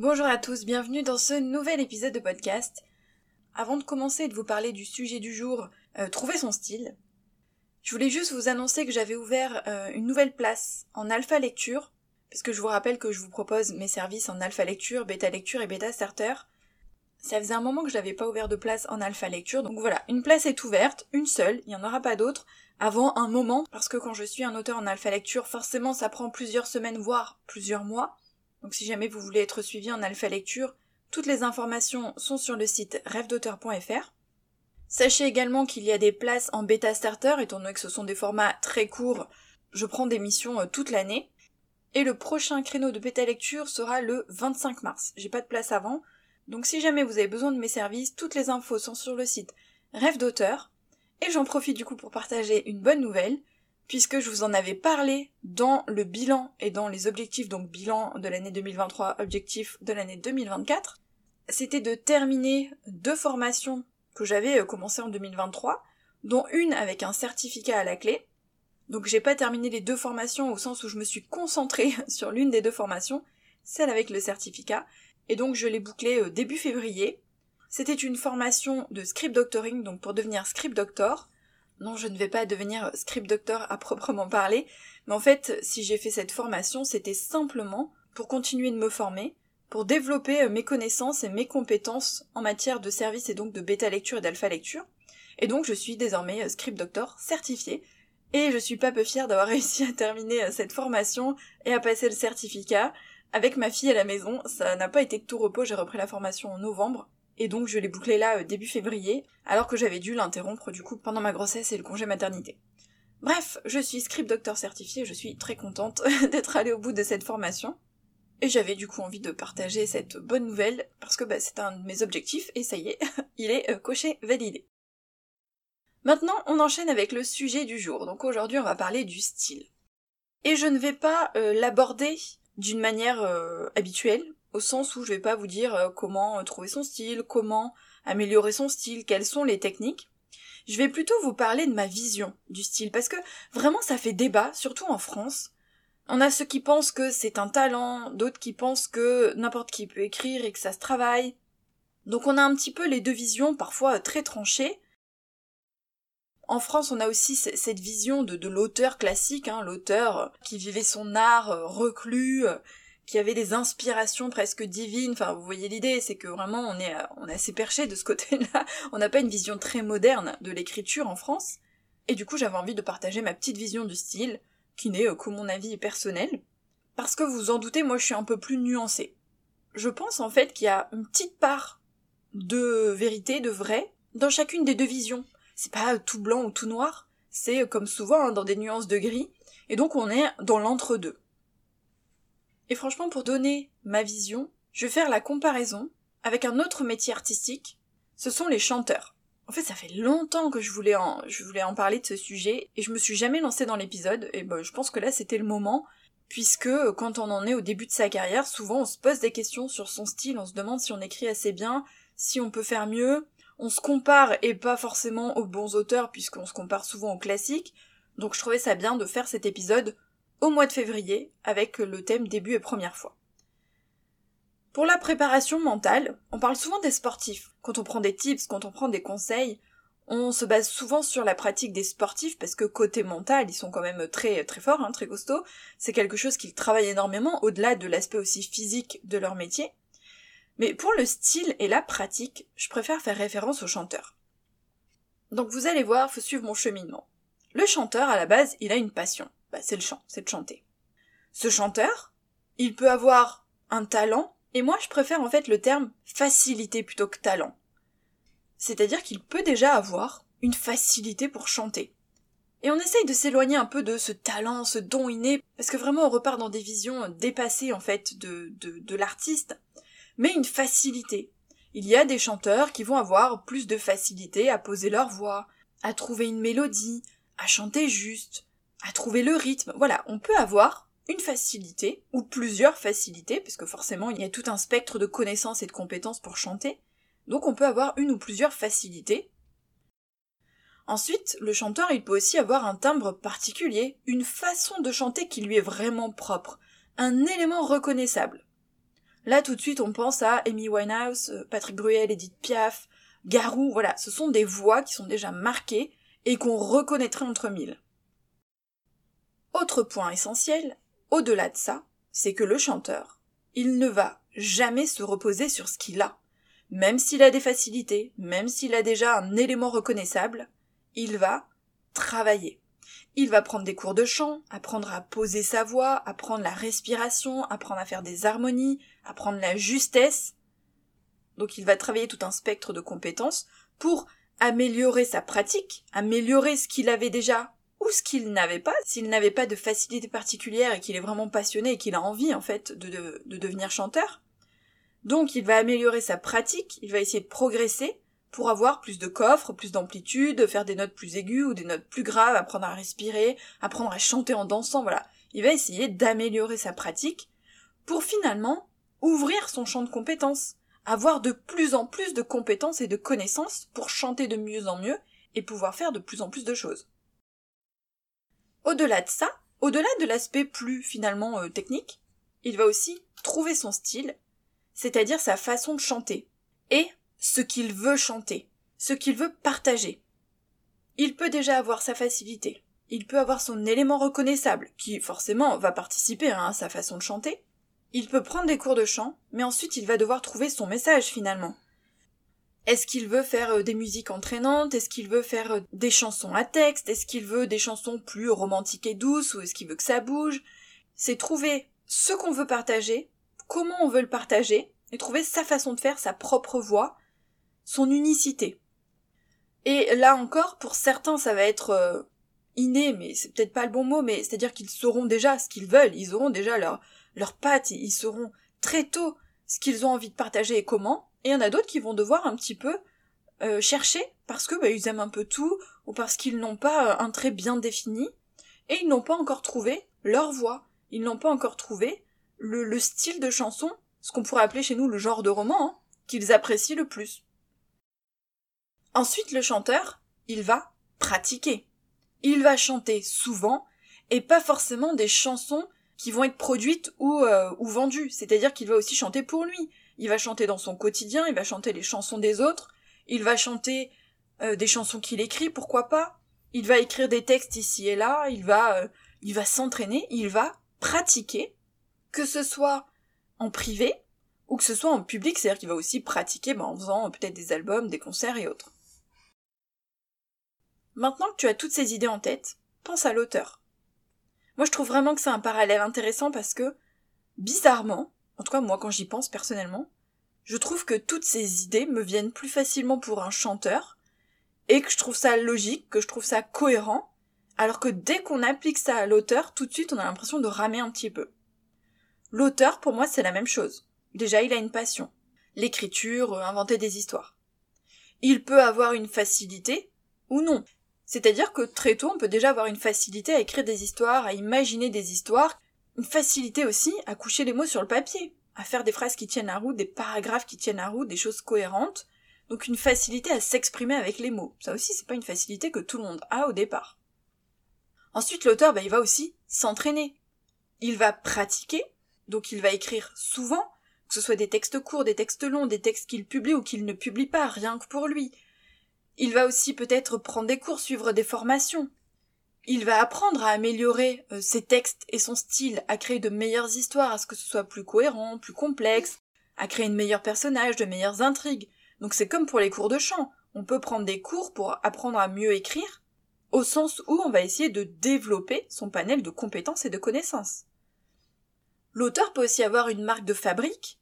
Bonjour à tous, bienvenue dans ce nouvel épisode de podcast. Avant de commencer et de vous parler du sujet du jour, euh, trouver son style, je voulais juste vous annoncer que j'avais ouvert euh, une nouvelle place en alpha lecture, parce que je vous rappelle que je vous propose mes services en alpha lecture, bêta lecture et bêta starter. Ça faisait un moment que je n'avais pas ouvert de place en alpha lecture, donc voilà, une place est ouverte, une seule, il n'y en aura pas d'autres, avant un moment, parce que quand je suis un auteur en alpha lecture, forcément ça prend plusieurs semaines, voire plusieurs mois. Donc si jamais vous voulez être suivi en alpha lecture, toutes les informations sont sur le site rêvedauteur.fr. Sachez également qu'il y a des places en bêta starter, étant donné que ce sont des formats très courts, je prends des missions euh, toute l'année. Et le prochain créneau de bêta lecture sera le 25 mars. J'ai pas de place avant. Donc si jamais vous avez besoin de mes services, toutes les infos sont sur le site Rêve d'auteur. Et j'en profite du coup pour partager une bonne nouvelle puisque je vous en avais parlé dans le bilan et dans les objectifs, donc bilan de l'année 2023, objectif de l'année 2024, c'était de terminer deux formations que j'avais euh, commencées en 2023, dont une avec un certificat à la clé. Donc j'ai pas terminé les deux formations au sens où je me suis concentrée sur l'une des deux formations, celle avec le certificat, et donc je l'ai bouclée euh, début février. C'était une formation de script doctoring, donc pour devenir script doctor, non, je ne vais pas devenir script doctor à proprement parler, mais en fait, si j'ai fait cette formation, c'était simplement pour continuer de me former, pour développer euh, mes connaissances et mes compétences en matière de service et donc de bêta lecture et d'alpha lecture. Et donc je suis désormais euh, script doctor certifié, et je suis pas peu fière d'avoir réussi à terminer euh, cette formation et à passer le certificat. Avec ma fille à la maison, ça n'a pas été de tout repos, j'ai repris la formation en novembre, et donc je l'ai bouclé là euh, début février, alors que j'avais dû l'interrompre du coup pendant ma grossesse et le congé maternité. Bref, je suis script doctor certifié, je suis très contente d'être allée au bout de cette formation. Et j'avais du coup envie de partager cette bonne nouvelle, parce que bah, c'est un de mes objectifs, et ça y est, il est euh, coché validé. Maintenant, on enchaîne avec le sujet du jour. Donc aujourd'hui, on va parler du style. Et je ne vais pas euh, l'aborder d'une manière habituelle, au sens où je vais pas vous dire euh, comment euh, trouver son style, comment améliorer son style, quelles sont les techniques. Je vais plutôt vous parler de ma vision du style, parce que vraiment ça fait débat, surtout en France. On a ceux qui pensent que c'est un talent, d'autres qui pensent que n'importe qui peut écrire et que ça se travaille. Donc on a un petit peu les deux visions, parfois très tranchées. En France, on a aussi cette vision de, de l'auteur classique, hein, l'auteur qui vivait son art euh, reclus, qui avait des inspirations presque divines. Enfin, vous voyez l'idée, c'est que vraiment on est, est assez perché de ce côté-là. On n'a pas une vision très moderne de l'écriture en France. Et du coup, j'avais envie de partager ma petite vision du style, qui n'est euh, que mon avis personnel. Parce que vous en doutez, moi je suis un peu plus nuancée. Je pense en fait qu'il y a une petite part de vérité, de vrai, dans chacune des deux visions. C'est pas tout blanc ou tout noir, c'est comme souvent hein, dans des nuances de gris, et donc on est dans l'entre-deux. Et franchement, pour donner ma vision, je vais faire la comparaison avec un autre métier artistique, ce sont les chanteurs. En fait, ça fait longtemps que je voulais en, je en parler de ce sujet, et je me suis jamais lancée dans l'épisode, et ben, je pense que là c'était le moment, puisque quand on en est au début de sa carrière, souvent on se pose des questions sur son style, on se demande si on écrit assez bien, si on peut faire mieux, on se compare et pas forcément aux bons auteurs, puisqu'on se compare souvent aux classiques, donc je trouvais ça bien de faire cet épisode au mois de février avec le thème début et première fois. Pour la préparation mentale, on parle souvent des sportifs. Quand on prend des tips, quand on prend des conseils, on se base souvent sur la pratique des sportifs parce que côté mental, ils sont quand même très très forts, hein, très costauds. C'est quelque chose qu'ils travaillent énormément au-delà de l'aspect aussi physique de leur métier. Mais pour le style et la pratique, je préfère faire référence aux chanteurs. Donc vous allez voir, faut suivre mon cheminement. Le chanteur, à la base, il a une passion bah, c'est le chant, c'est de chanter. Ce chanteur, il peut avoir un talent, et moi je préfère en fait le terme facilité plutôt que talent. C'est-à-dire qu'il peut déjà avoir une facilité pour chanter. Et on essaye de s'éloigner un peu de ce talent, ce don inné, parce que vraiment on repart dans des visions dépassées en fait de, de, de l'artiste, mais une facilité. Il y a des chanteurs qui vont avoir plus de facilité à poser leur voix, à trouver une mélodie, à chanter juste, à trouver le rythme. Voilà, on peut avoir une facilité, ou plusieurs facilités, parce que forcément il y a tout un spectre de connaissances et de compétences pour chanter, donc on peut avoir une ou plusieurs facilités. Ensuite, le chanteur il peut aussi avoir un timbre particulier, une façon de chanter qui lui est vraiment propre, un élément reconnaissable. Là, tout de suite, on pense à Amy Winehouse, euh, Patrick Bruel, Edith Piaf, Garou, voilà, ce sont des voix qui sont déjà marquées et qu'on reconnaîtrait entre mille. Autre point essentiel, au-delà de ça, c'est que le chanteur, il ne va jamais se reposer sur ce qu'il a. Même s'il a des facilités, même s'il a déjà un élément reconnaissable, il va travailler. Il va prendre des cours de chant, apprendre à poser sa voix, apprendre la respiration, apprendre à faire des harmonies, apprendre la justesse. Donc il va travailler tout un spectre de compétences pour améliorer sa pratique, améliorer ce qu'il avait déjà ou ce qu'il n'avait pas, s'il n'avait pas de facilité particulière et qu'il est vraiment passionné et qu'il a envie en fait de, de, devenir chanteur. Donc il va améliorer sa pratique, il va essayer de progresser pour avoir plus de coffres, plus d'amplitude, faire des notes plus aiguës ou des notes plus graves, apprendre à respirer, apprendre à chanter en dansant, voilà. Il va essayer d'améliorer sa pratique pour finalement ouvrir son champ de compétences, avoir de plus en plus de compétences et de connaissances pour chanter de mieux en mieux et pouvoir faire de plus en plus de choses. Au-delà de ça, au-delà de l'aspect plus finalement euh, technique, il va aussi trouver son style, c'est-à-dire sa façon de chanter, et ce qu'il veut chanter, ce qu'il veut partager. Il peut déjà avoir sa facilité, il peut avoir son élément reconnaissable, qui forcément va participer hein, à sa façon de chanter. Il peut prendre des cours de chant, mais ensuite il va devoir trouver son message finalement. Est-ce qu'il veut faire euh, des musiques entraînantes? Est-ce qu'il veut faire euh, des chansons à texte? Est-ce qu'il veut des chansons plus romantiques et douces Ou est-ce qu'il veut que ça bouge? C'est trouver ce qu'on veut partager, comment on veut le partager, et trouver sa façon de faire, sa propre voix, son unicité. Et là encore, pour certains, ça va être euh, inné, mais c'est peut-être pas le bon mot, mais c'est-à-dire qu'ils sauront déjà ce qu'ils veulent, ils auront déjà leur, leur patte, ils sauront très tôt ce qu'ils ont envie de partager et comment, et il y en a d'autres qui vont devoir un petit peu euh, chercher parce que bah, ils aiment un peu tout ou parce qu'ils n'ont pas euh, un trait bien défini et ils n'ont pas encore trouvé leur voix. Ils n'ont pas encore trouvé le, style de chanson, ce qu'on pourrait appeler chez nous le genre de roman, hein, qu'ils apprécient le plus. Ensuite, le chanteur, il va pratiquer. Il va chanter souvent et pas forcément des chansons qui vont être produites ou, euh, ou vendues. C'est-à-dire qu'il va aussi chanter pour lui il va chanter dans son quotidien, il va chanter les chansons des autres, il va chanter euh, des chansons qu'il écrit, pourquoi pas Il va écrire des textes ici et là, il va euh, il va s'entraîner, il va pratiquer, que ce soit en privé ou que ce soit en public, c'est-à-dire qu'il va aussi pratiquer ben, en faisant peut-être des albums, des concerts et autres. Maintenant que tu as toutes ces idées en tête, pense à l'auteur. Moi je trouve vraiment que c'est un parallèle intéressant parce que, bizarrement, en tout cas moi quand j'y pense personnellement, je trouve que toutes ces idées me viennent plus facilement pour un chanteur, et que je trouve ça logique, que je trouve ça cohérent, alors que dès qu'on applique ça à l'auteur, tout de suite on a l'impression de ramer un petit peu. L'auteur, pour moi, c'est la même chose. Déjà, il a une passion. L'écriture, euh, inventer des histoires. Il peut avoir une facilité, ou non. C'est-à-dire que très tôt, on peut déjà avoir une facilité à écrire des histoires, à imaginer des histoires, une facilité aussi à coucher les mots sur le papier, à faire des phrases qui tiennent à route, des paragraphes qui tiennent à route, des choses cohérentes. Donc une facilité à s'exprimer avec les mots. Ça aussi, c'est pas une facilité que tout le monde a au départ. Ensuite, l'auteur, bah, il va aussi s'entraîner. Il va pratiquer, donc il va écrire souvent, que ce soit des textes courts, des textes longs, des textes qu'il publie ou qu'il ne publie pas, rien que pour lui. Il va aussi peut-être prendre des cours, suivre des formations il va apprendre à améliorer euh, ses textes et son style, à créer de meilleures histoires, à ce que ce soit plus cohérent, plus complexe, à créer de meilleurs personnages, de meilleures intrigues. Donc c'est comme pour les cours de chant. On peut prendre des cours pour apprendre à mieux écrire, au sens où on va essayer de développer son panel de compétences et de connaissances. L'auteur peut aussi avoir une marque de fabrique,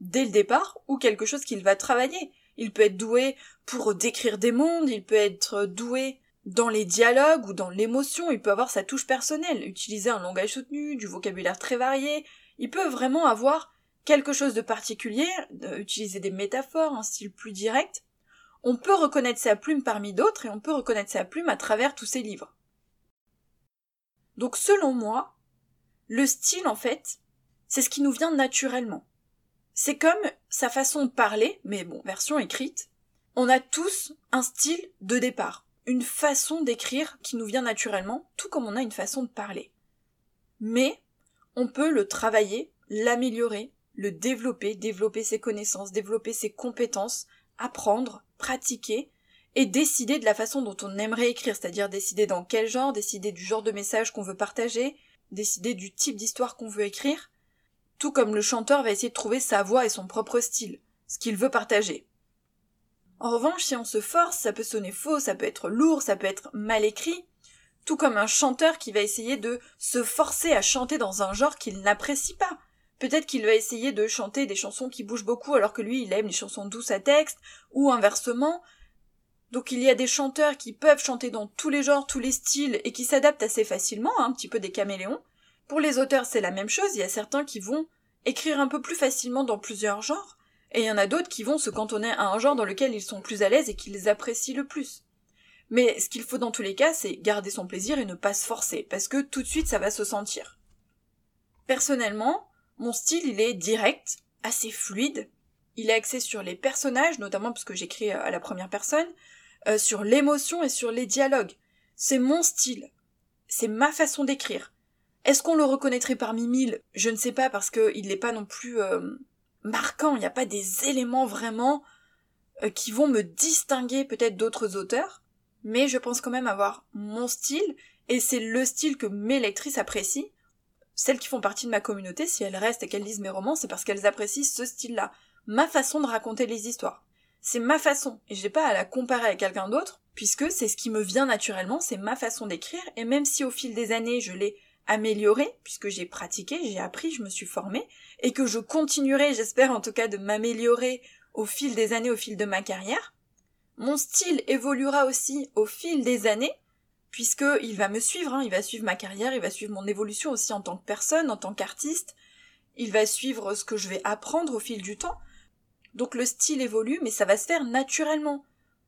dès le départ, ou quelque chose qu'il va travailler. Il peut être doué pour décrire des mondes, il peut être doué dans les dialogues ou dans l'émotion, il peut avoir sa touche personnelle, utiliser un langage soutenu, du vocabulaire très varié, il peut vraiment avoir quelque chose de particulier, utiliser des métaphores, un style plus direct. On peut reconnaître sa plume parmi d'autres et on peut reconnaître sa plume à travers tous ses livres. Donc selon moi, le style en fait, c'est ce qui nous vient naturellement. C'est comme sa façon de parler, mais bon, version écrite. On a tous un style de départ une façon d'écrire qui nous vient naturellement, tout comme on a une façon de parler. Mais on peut le travailler, l'améliorer, le développer, développer ses connaissances, développer ses compétences, apprendre, pratiquer, et décider de la façon dont on aimerait écrire, c'est-à-dire décider dans quel genre, décider du genre de message qu'on veut partager, décider du type d'histoire qu'on veut écrire, tout comme le chanteur va essayer de trouver sa voix et son propre style, ce qu'il veut partager. En revanche, si on se force, ça peut sonner faux, ça peut être lourd, ça peut être mal écrit, tout comme un chanteur qui va essayer de se forcer à chanter dans un genre qu'il n'apprécie pas. Peut-être qu'il va essayer de chanter des chansons qui bougent beaucoup alors que lui il aime les chansons douces à texte, ou inversement. Donc il y a des chanteurs qui peuvent chanter dans tous les genres, tous les styles, et qui s'adaptent assez facilement, hein, un petit peu des caméléons. Pour les auteurs c'est la même chose, il y a certains qui vont écrire un peu plus facilement dans plusieurs genres, et il y en a d'autres qui vont se cantonner à un genre dans lequel ils sont plus à l'aise et qu'ils apprécient le plus. Mais ce qu'il faut dans tous les cas, c'est garder son plaisir et ne pas se forcer, parce que tout de suite ça va se sentir. Personnellement, mon style il est direct, assez fluide, il est axé sur les personnages, notamment parce que j'écris à la première personne, euh, sur l'émotion et sur les dialogues. C'est mon style. C'est ma façon d'écrire. Est-ce qu'on le reconnaîtrait parmi mille? Je ne sais pas parce qu'il n'est pas non plus euh, marquant, il n'y a pas des éléments vraiment euh, qui vont me distinguer peut-être d'autres auteurs mais je pense quand même avoir mon style, et c'est le style que mes lectrices apprécient. Celles qui font partie de ma communauté, si elles restent et qu'elles lisent mes romans, c'est parce qu'elles apprécient ce style-là. Ma façon de raconter les histoires. C'est ma façon, et j'ai pas à la comparer avec quelqu'un d'autre, puisque c'est ce qui me vient naturellement, c'est ma façon d'écrire, et même si au fil des années je l'ai amélioré, puisque j'ai pratiqué, j'ai appris, je me suis formée, et que je continuerai, j'espère en tout cas, de m'améliorer au fil des années, au fil de ma carrière, mon style évoluera aussi au fil des années, puisque il va me suivre, hein, il va suivre ma carrière, il va suivre mon évolution aussi en tant que personne, en tant qu'artiste, il va suivre ce que je vais apprendre au fil du temps. Donc le style évolue, mais ça va se faire naturellement.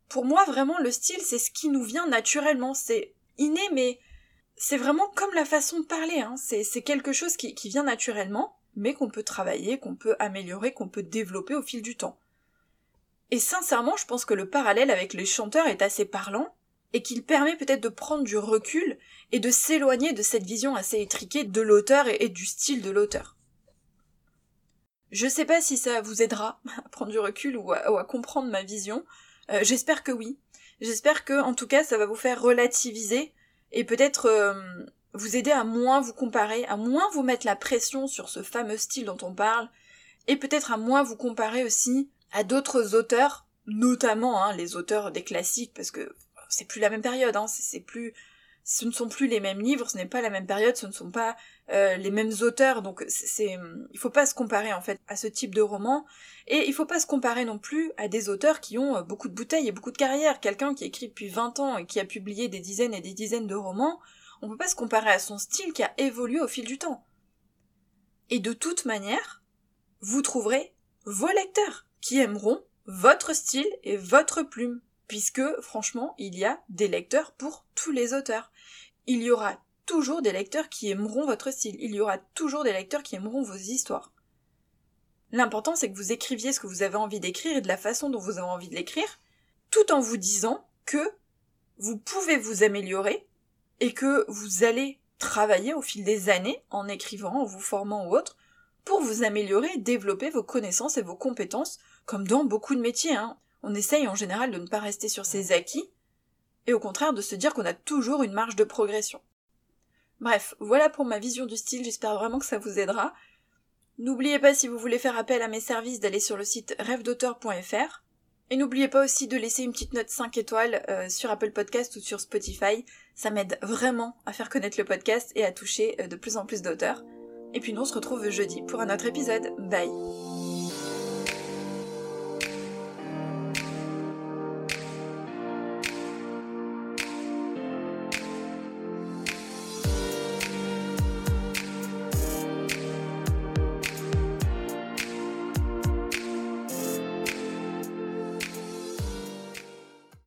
Pour moi, vraiment, le style, c'est ce qui nous vient naturellement, c'est inné, mais c'est vraiment comme la façon de parler, hein. c'est quelque chose qui vient naturellement, mais qu'on peut travailler, qu'on peut améliorer, qu'on peut développer au fil du temps. Et sincèrement, je pense que le parallèle avec les chanteurs est assez parlant, et qu'il permet peut-être de prendre du recul et de s'éloigner de cette vision assez étriquée de l'auteur et, du style de l'auteur. Je sais pas si ça vous aidera à prendre du recul ou à, comprendre ma vision. Euh, j'espère que oui. J'espère que, en tout cas, ça va vous faire relativiser et peut-être euh, vous aider à moins vous comparer, à moins vous mettre la pression sur ce fameux style dont on parle, et peut-être à moins vous comparer aussi à d'autres auteurs, notamment hein, les auteurs des classiques, parce que c'est plus la même période, hein, c'est plus, ce ne sont plus les mêmes livres, ce n'est pas la même période, ce ne sont pas euh, les mêmes auteurs, donc c'est, il faut pas se comparer en fait à ce type de roman, et il faut pas se comparer non plus à des auteurs qui ont euh, beaucoup de bouteilles et beaucoup de carrière. Quelqu'un qui écrit depuis 20 ans et qui a publié des dizaines et des dizaines de romans, on peut pas se comparer à son style qui a évolué au fil du temps. Et de toute manière, vous trouverez vos lecteurs qui aimeront votre style et votre plume, puisque franchement, il y a des lecteurs pour tous les auteurs. Il y aura toujours des lecteurs qui aimeront votre style, il y aura toujours des lecteurs qui aimeront vos histoires. L'important c'est que vous écriviez ce que vous avez envie d'écrire et de la façon dont vous avez envie de l'écrire, tout en vous disant que vous pouvez vous améliorer et que vous allez travailler au fil des années en écrivant, en vous formant ou autre, pour vous améliorer et développer vos connaissances et vos compétences, comme dans beaucoup de métiers. Hein. On essaye en général de ne pas rester sur ses acquis, et au contraire de se dire qu'on a toujours une marge de progression. Bref, voilà pour ma vision du style, j'espère vraiment que ça vous aidera. N'oubliez pas si vous voulez faire appel à mes services d'aller sur le site rêvedauteur.fr. Et n'oubliez pas aussi de laisser une petite note 5 étoiles euh, sur Apple Podcast ou sur Spotify. Ça m'aide vraiment à faire connaître le podcast et à toucher euh, de plus en plus d'auteurs. Et puis nous on se retrouve jeudi pour un autre épisode. Bye